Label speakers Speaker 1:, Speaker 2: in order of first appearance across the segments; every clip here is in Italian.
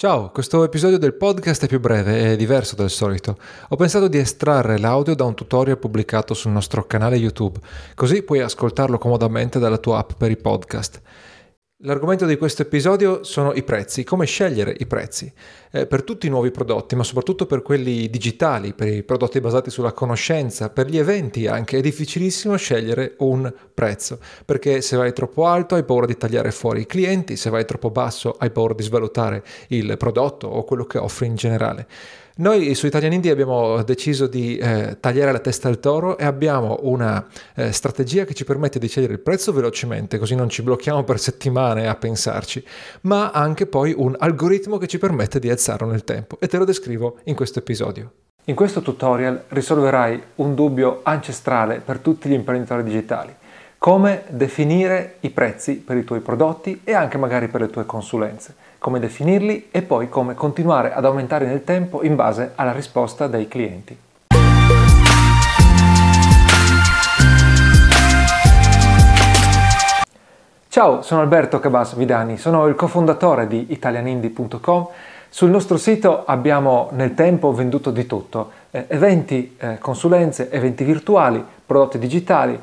Speaker 1: Ciao, questo episodio del podcast è più breve e diverso del solito. Ho pensato di estrarre l'audio da un tutorial pubblicato sul nostro canale YouTube, così puoi ascoltarlo comodamente dalla tua app per i podcast. L'argomento di questo episodio sono i prezzi, come scegliere i prezzi eh, per tutti i nuovi prodotti, ma soprattutto per quelli digitali, per i prodotti basati sulla conoscenza, per gli eventi anche. È difficilissimo scegliere un prezzo, perché se vai troppo alto hai paura di tagliare fuori i clienti, se vai troppo basso hai paura di svalutare il prodotto o quello che offri in generale. Noi su Italian Indie abbiamo deciso di eh, tagliare la testa al toro e abbiamo una eh, strategia che ci permette di scegliere il prezzo velocemente, così non ci blocchiamo per settimane a pensarci, ma anche poi un algoritmo che ci permette di alzarlo nel tempo e te lo descrivo in questo episodio. In questo tutorial risolverai un dubbio ancestrale per tutti gli imprenditori digitali come definire i prezzi per i tuoi prodotti e anche magari per le tue consulenze, come definirli e poi come continuare ad aumentare nel tempo in base alla risposta dei clienti. Ciao, sono Alberto Cabas Vidani, sono il cofondatore di italianindie.com. Sul nostro sito abbiamo nel tempo venduto di tutto, eh, eventi, eh, consulenze, eventi virtuali, prodotti digitali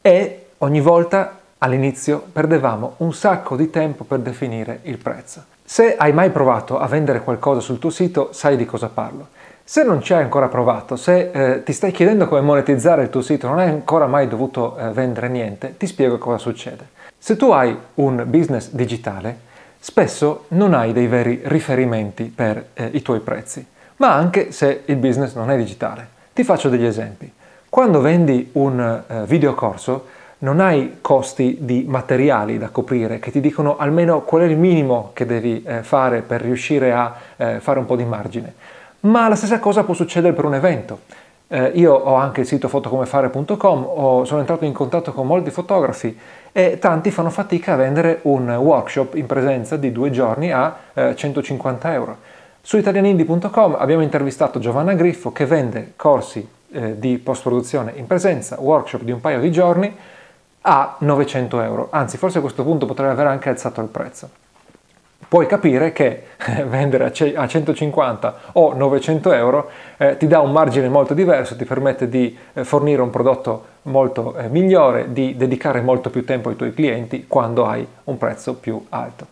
Speaker 1: e ogni volta all'inizio perdevamo un sacco di tempo per definire il prezzo. Se hai mai provato a vendere qualcosa sul tuo sito, sai di cosa parlo. Se non ci hai ancora provato, se eh, ti stai chiedendo come monetizzare il tuo sito, non hai ancora mai dovuto eh, vendere niente, ti spiego cosa succede. Se tu hai un business digitale, spesso non hai dei veri riferimenti per eh, i tuoi prezzi, ma anche se il business non è digitale. Ti faccio degli esempi. Quando vendi un eh, videocorso, non hai costi di materiali da coprire che ti dicono almeno qual è il minimo che devi eh, fare per riuscire a eh, fare un po' di margine. Ma la stessa cosa può succedere per un evento. Eh, io ho anche il sito fotocomefare.com, sono entrato in contatto con molti fotografi e tanti fanno fatica a vendere un workshop in presenza di due giorni a 150 eh, euro. Su italianindi.com abbiamo intervistato Giovanna Griffo che vende corsi di post-produzione in presenza, workshop di un paio di giorni a 900 euro, anzi forse a questo punto potrebbe aver anche alzato il prezzo. Puoi capire che vendere a 150 o 900 euro eh, ti dà un margine molto diverso, ti permette di eh, fornire un prodotto molto eh, migliore, di dedicare molto più tempo ai tuoi clienti quando hai un prezzo più alto.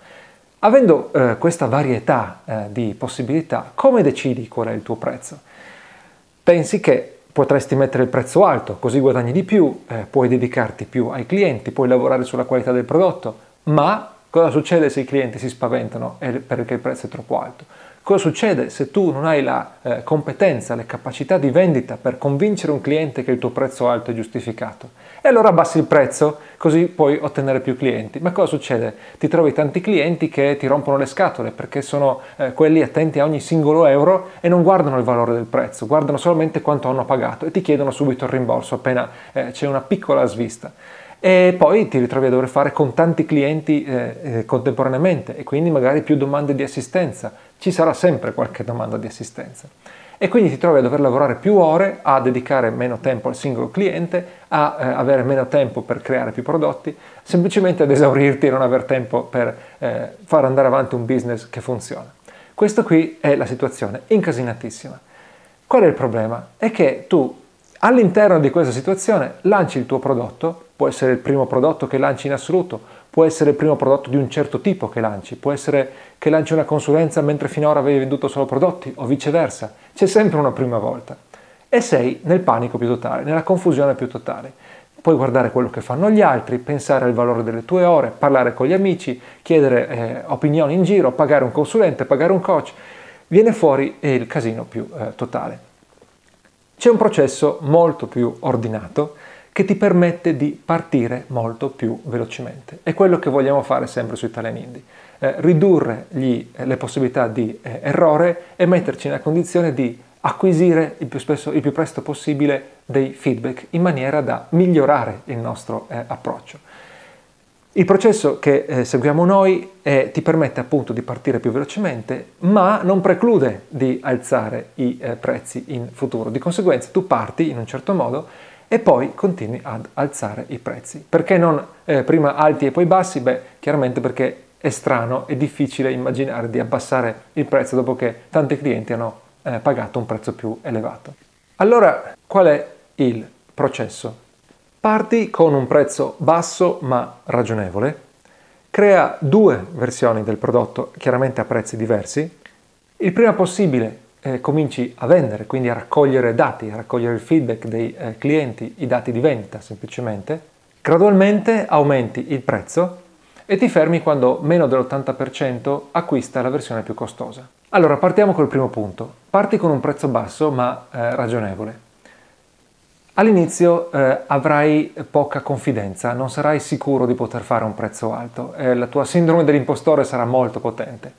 Speaker 1: Avendo eh, questa varietà eh, di possibilità, come decidi qual è il tuo prezzo? Pensi che Potresti mettere il prezzo alto, così guadagni di più, eh, puoi dedicarti più ai clienti, puoi lavorare sulla qualità del prodotto, ma cosa succede se i clienti si spaventano perché il prezzo è troppo alto? Cosa succede se tu non hai la eh, competenza, le capacità di vendita per convincere un cliente che il tuo prezzo alto è giustificato? E allora abbassi il prezzo così puoi ottenere più clienti. Ma cosa succede? Ti trovi tanti clienti che ti rompono le scatole perché sono eh, quelli attenti a ogni singolo euro e non guardano il valore del prezzo, guardano solamente quanto hanno pagato e ti chiedono subito il rimborso appena eh, c'è una piccola svista e poi ti ritrovi a dover fare con tanti clienti eh, eh, contemporaneamente e quindi magari più domande di assistenza. Ci sarà sempre qualche domanda di assistenza. E quindi ti trovi a dover lavorare più ore, a dedicare meno tempo al singolo cliente, a eh, avere meno tempo per creare più prodotti, semplicemente ad esaurirti e non aver tempo per eh, far andare avanti un business che funziona. Questa qui è la situazione incasinatissima. Qual è il problema? È che tu all'interno di questa situazione lanci il tuo prodotto può essere il primo prodotto che lanci in assoluto, può essere il primo prodotto di un certo tipo che lanci, può essere che lanci una consulenza mentre finora avevi venduto solo prodotti o viceversa, c'è sempre una prima volta. E sei nel panico più totale, nella confusione più totale. Puoi guardare quello che fanno gli altri, pensare al valore delle tue ore, parlare con gli amici, chiedere eh, opinioni in giro, pagare un consulente, pagare un coach. Viene fuori il casino più eh, totale. C'è un processo molto più ordinato che ti permette di partire molto più velocemente. È quello che vogliamo fare sempre su Italian Indie. Eh, ridurre gli, eh, le possibilità di eh, errore e metterci nella condizione di acquisire il più, spesso, il più, presto possibile dei feedback in maniera da migliorare il nostro eh, approccio. Il processo che eh, seguiamo noi eh, ti permette appunto di partire più velocemente, ma non preclude di alzare i eh, prezzi in futuro. Di conseguenza tu parti in un certo modo e poi continui ad alzare i prezzi. Perché non eh, prima alti e poi bassi? Beh, chiaramente perché è strano e difficile immaginare di abbassare il prezzo dopo che tanti clienti hanno eh, pagato un prezzo più elevato. Allora, qual è il processo? Parti con un prezzo basso ma ragionevole, crea due versioni del prodotto, chiaramente a prezzi diversi. Il prima possibile eh, cominci a vendere, quindi a raccogliere dati, a raccogliere il feedback dei eh, clienti, i dati di vendita semplicemente. Gradualmente aumenti il prezzo e ti fermi quando meno dell'80% acquista la versione più costosa. Allora partiamo col primo punto. Parti con un prezzo basso ma eh, ragionevole. All'inizio eh, avrai poca confidenza, non sarai sicuro di poter fare un prezzo alto, eh, la tua sindrome dell'impostore sarà molto potente.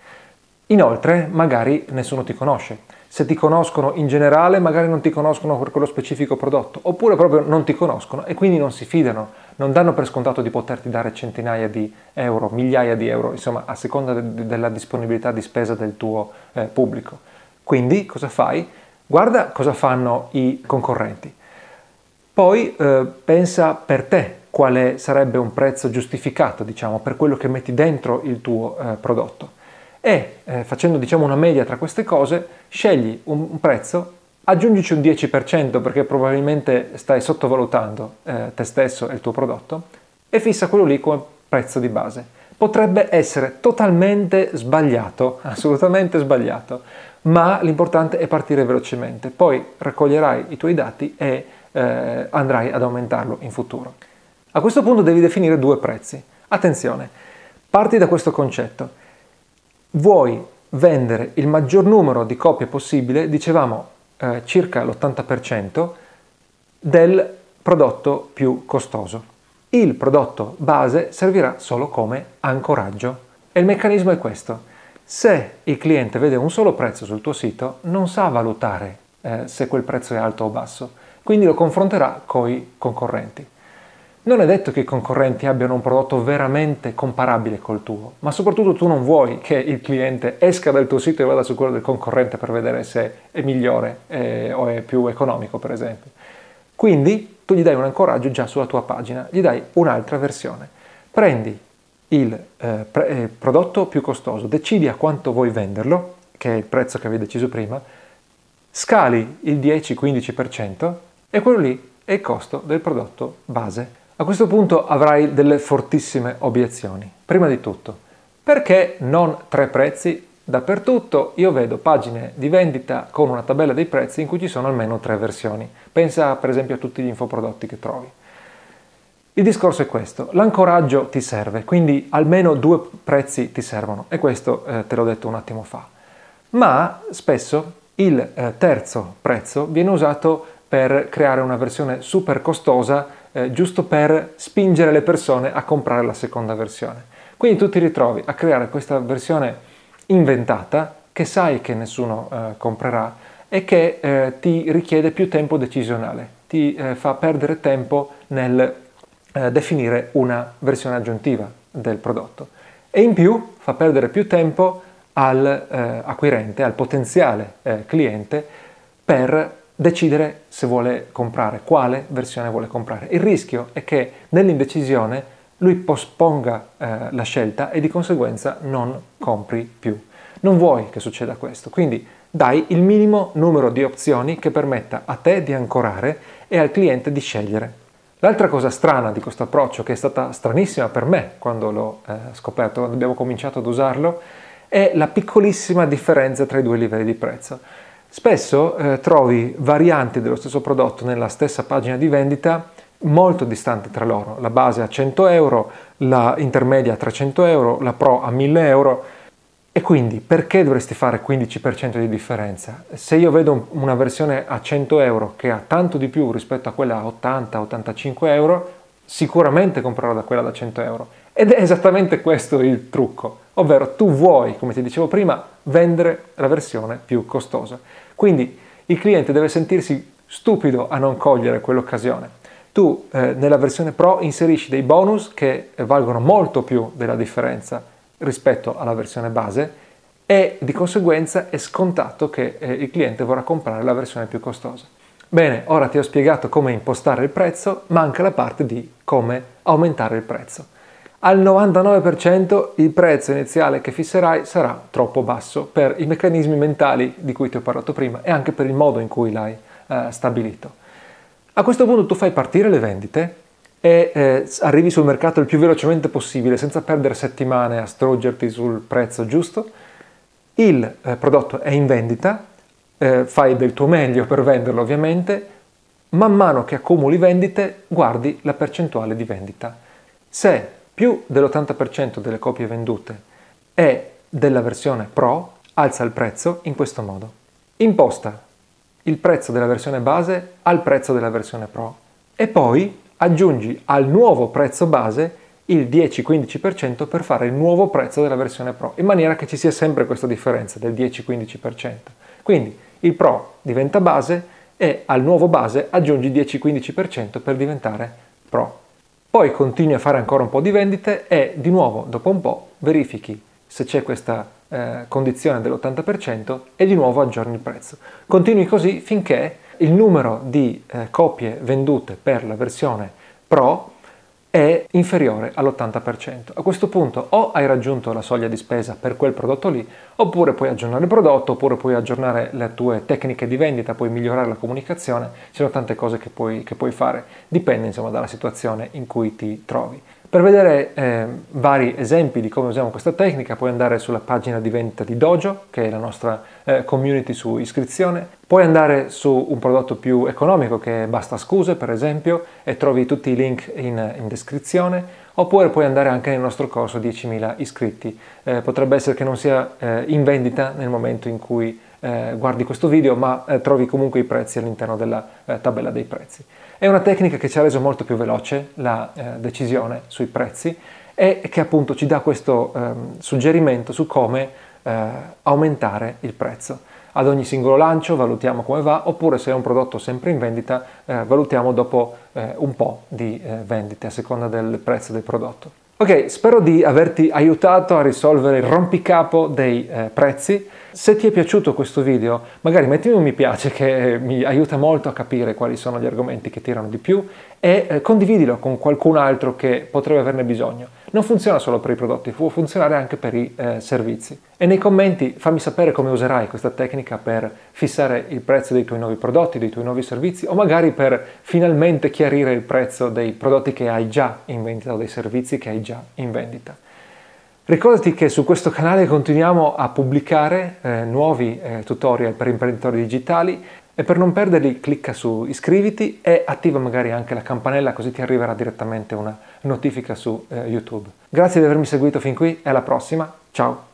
Speaker 1: Inoltre, magari nessuno ti conosce. Se ti conoscono in generale, magari non ti conoscono per quello specifico prodotto, oppure proprio non ti conoscono e quindi non si fidano, non danno per scontato di poterti dare centinaia di euro, migliaia di euro, insomma, a seconda de- della disponibilità di spesa del tuo eh, pubblico. Quindi cosa fai? Guarda cosa fanno i concorrenti poi eh, pensa per te quale sarebbe un prezzo giustificato, diciamo, per quello che metti dentro il tuo eh, prodotto. E eh, facendo diciamo una media tra queste cose, scegli un, un prezzo, aggiungici un 10% perché probabilmente stai sottovalutando eh, te stesso e il tuo prodotto e fissa quello lì come prezzo di base. Potrebbe essere totalmente sbagliato, assolutamente sbagliato, ma l'importante è partire velocemente. Poi raccoglierai i tuoi dati e eh, andrai ad aumentarlo in futuro. A questo punto devi definire due prezzi. Attenzione, parti da questo concetto. Vuoi vendere il maggior numero di copie possibile, dicevamo eh, circa l'80% del prodotto più costoso. Il prodotto base servirà solo come ancoraggio e il meccanismo è questo. Se il cliente vede un solo prezzo sul tuo sito, non sa valutare eh, se quel prezzo è alto o basso quindi lo confronterà con i concorrenti. Non è detto che i concorrenti abbiano un prodotto veramente comparabile col tuo, ma soprattutto tu non vuoi che il cliente esca dal tuo sito e vada su quello del concorrente per vedere se è migliore eh, o è più economico, per esempio. Quindi tu gli dai un ancoraggio già sulla tua pagina, gli dai un'altra versione. Prendi il eh, pre- eh, prodotto più costoso, decidi a quanto vuoi venderlo, che è il prezzo che avevi deciso prima, scali il 10-15% e quello lì è il costo del prodotto base. A questo punto avrai delle fortissime obiezioni. Prima di tutto, perché non tre prezzi dappertutto? Io vedo pagine di vendita con una tabella dei prezzi in cui ci sono almeno tre versioni. Pensa per esempio a tutti gli infoprodotti che trovi. Il discorso è questo, l'ancoraggio ti serve, quindi almeno due prezzi ti servono e questo eh, te l'ho detto un attimo fa. Ma spesso il eh, terzo prezzo viene usato per creare una versione super costosa eh, giusto per spingere le persone a comprare la seconda versione. Quindi tu ti ritrovi a creare questa versione inventata che sai che nessuno eh, comprerà e che eh, ti richiede più tempo decisionale, ti eh, fa perdere tempo nel eh, definire una versione aggiuntiva del prodotto e in più fa perdere più tempo all'acquirente, al potenziale cliente per decidere se vuole comprare, quale versione vuole comprare. Il rischio è che nell'indecisione lui posponga eh, la scelta e di conseguenza non compri più. Non vuoi che succeda questo, quindi dai il minimo numero di opzioni che permetta a te di ancorare e al cliente di scegliere. L'altra cosa strana di questo approccio, che è stata stranissima per me quando l'ho eh, scoperto, quando abbiamo cominciato ad usarlo, è la piccolissima differenza tra i due livelli di prezzo. Spesso eh, trovi varianti dello stesso prodotto nella stessa pagina di vendita molto distanti tra loro, la base a 100 euro, la intermedia a 300 euro, la pro a 1000 euro e quindi perché dovresti fare 15% di differenza? Se io vedo una versione a 100 euro che ha tanto di più rispetto a quella a 80-85 euro, sicuramente comprerò da quella da 100 euro. Ed è esattamente questo il trucco, ovvero tu vuoi, come ti dicevo prima, vendere la versione più costosa. Quindi il cliente deve sentirsi stupido a non cogliere quell'occasione. Tu eh, nella versione Pro inserisci dei bonus che valgono molto più della differenza rispetto alla versione base e di conseguenza è scontato che eh, il cliente vorrà comprare la versione più costosa. Bene, ora ti ho spiegato come impostare il prezzo, manca la parte di come aumentare il prezzo. Al 99% il prezzo iniziale che fisserai sarà troppo basso per i meccanismi mentali di cui ti ho parlato prima e anche per il modo in cui l'hai eh, stabilito. A questo punto tu fai partire le vendite e eh, arrivi sul mercato il più velocemente possibile senza perdere settimane a struggerti sul prezzo giusto. Il eh, prodotto è in vendita, eh, fai del tuo meglio per venderlo ovviamente, man mano che accumuli vendite guardi la percentuale di vendita. Se più dell'80% delle copie vendute è della versione Pro, alza il prezzo in questo modo. Imposta il prezzo della versione base al prezzo della versione Pro e poi aggiungi al nuovo prezzo base il 10-15% per fare il nuovo prezzo della versione Pro, in maniera che ci sia sempre questa differenza del 10-15%. Quindi il Pro diventa base e al nuovo base aggiungi 10-15% per diventare Pro. Poi continui a fare ancora un po' di vendite e di nuovo dopo un po' verifichi se c'è questa eh, condizione dell'80% e di nuovo aggiorni il prezzo. Continui così finché il numero di eh, copie vendute per la versione Pro è inferiore all'80%. A questo punto o hai raggiunto la soglia di spesa per quel prodotto lì, oppure puoi aggiornare il prodotto, oppure puoi aggiornare le tue tecniche di vendita, puoi migliorare la comunicazione, ci sono tante cose che puoi, che puoi fare, dipende insomma dalla situazione in cui ti trovi. Per vedere eh, vari esempi di come usiamo questa tecnica puoi andare sulla pagina di vendita di Dojo, che è la nostra eh, community su iscrizione, puoi andare su un prodotto più economico che è Basta Scuse per esempio e trovi tutti i link in, in descrizione, oppure puoi andare anche nel nostro corso 10.000 iscritti. Eh, potrebbe essere che non sia eh, in vendita nel momento in cui eh, guardi questo video, ma eh, trovi comunque i prezzi all'interno della tabella dei prezzi. È una tecnica che ci ha reso molto più veloce la eh, decisione sui prezzi e che appunto ci dà questo eh, suggerimento su come eh, aumentare il prezzo. Ad ogni singolo lancio valutiamo come va, oppure se è un prodotto sempre in vendita, eh, valutiamo dopo eh, un po' di eh, vendite a seconda del prezzo del prodotto. Ok, spero di averti aiutato a risolvere il rompicapo dei prezzi. Se ti è piaciuto questo video, magari mettimi un mi piace che mi aiuta molto a capire quali sono gli argomenti che tirano di più e eh, condividilo con qualcun altro che potrebbe averne bisogno. Non funziona solo per i prodotti, può funzionare anche per i eh, servizi. E nei commenti fammi sapere come userai questa tecnica per fissare il prezzo dei tuoi nuovi prodotti, dei tuoi nuovi servizi o magari per finalmente chiarire il prezzo dei prodotti che hai già in vendita o dei servizi che hai già in vendita. Ricordati che su questo canale continuiamo a pubblicare eh, nuovi eh, tutorial per imprenditori digitali e per non perderli clicca su iscriviti e attiva magari anche la campanella così ti arriverà direttamente una notifica su eh, YouTube. Grazie di avermi seguito fin qui e alla prossima, ciao!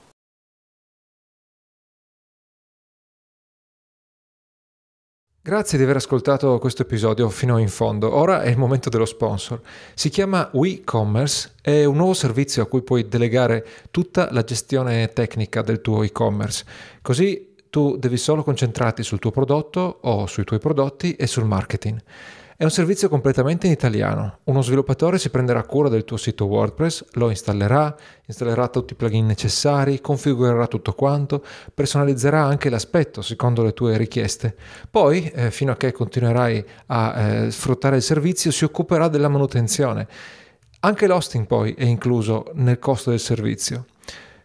Speaker 1: Grazie di aver ascoltato questo episodio fino in fondo. Ora è il momento dello sponsor. Si chiama WeCommerce, è un nuovo servizio a cui puoi delegare tutta la gestione tecnica del tuo e-commerce. Così tu devi solo concentrarti sul tuo prodotto o sui tuoi prodotti e sul marketing. È un servizio completamente in italiano. Uno sviluppatore si prenderà cura del tuo sito WordPress, lo installerà, installerà tutti i plugin necessari, configurerà tutto quanto, personalizzerà anche l'aspetto secondo le tue richieste. Poi, eh, fino a che continuerai a eh, sfruttare il servizio, si occuperà della manutenzione. Anche l'hosting poi è incluso nel costo del servizio.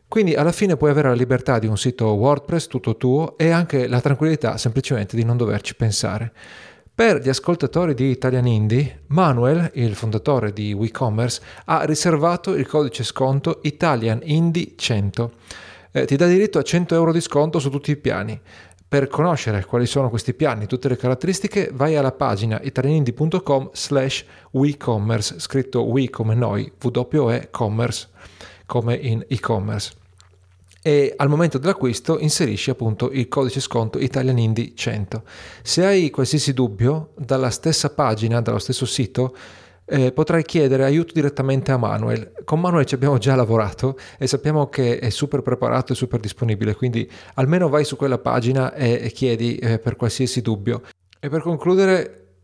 Speaker 1: Quindi alla fine puoi avere la libertà di un sito WordPress tutto tuo e anche la tranquillità semplicemente di non doverci pensare. Per gli ascoltatori di Italian Indie, Manuel, il fondatore di WeCommerce, ha riservato il codice sconto Italian Indie 100. Eh, ti dà diritto a 100 euro di sconto su tutti i piani. Per conoscere quali sono questi piani, tutte le caratteristiche, vai alla pagina italianindie.com slash WeCommerce, scritto We come noi, W-E commerce, come in e-commerce e al momento dell'acquisto inserisci appunto il codice sconto Italian Indie 100. Se hai qualsiasi dubbio, dalla stessa pagina, dallo stesso sito, eh, potrai chiedere aiuto direttamente a Manuel. Con Manuel ci abbiamo già lavorato e sappiamo che è super preparato e super disponibile, quindi almeno vai su quella pagina e, e chiedi eh, per qualsiasi dubbio. E per concludere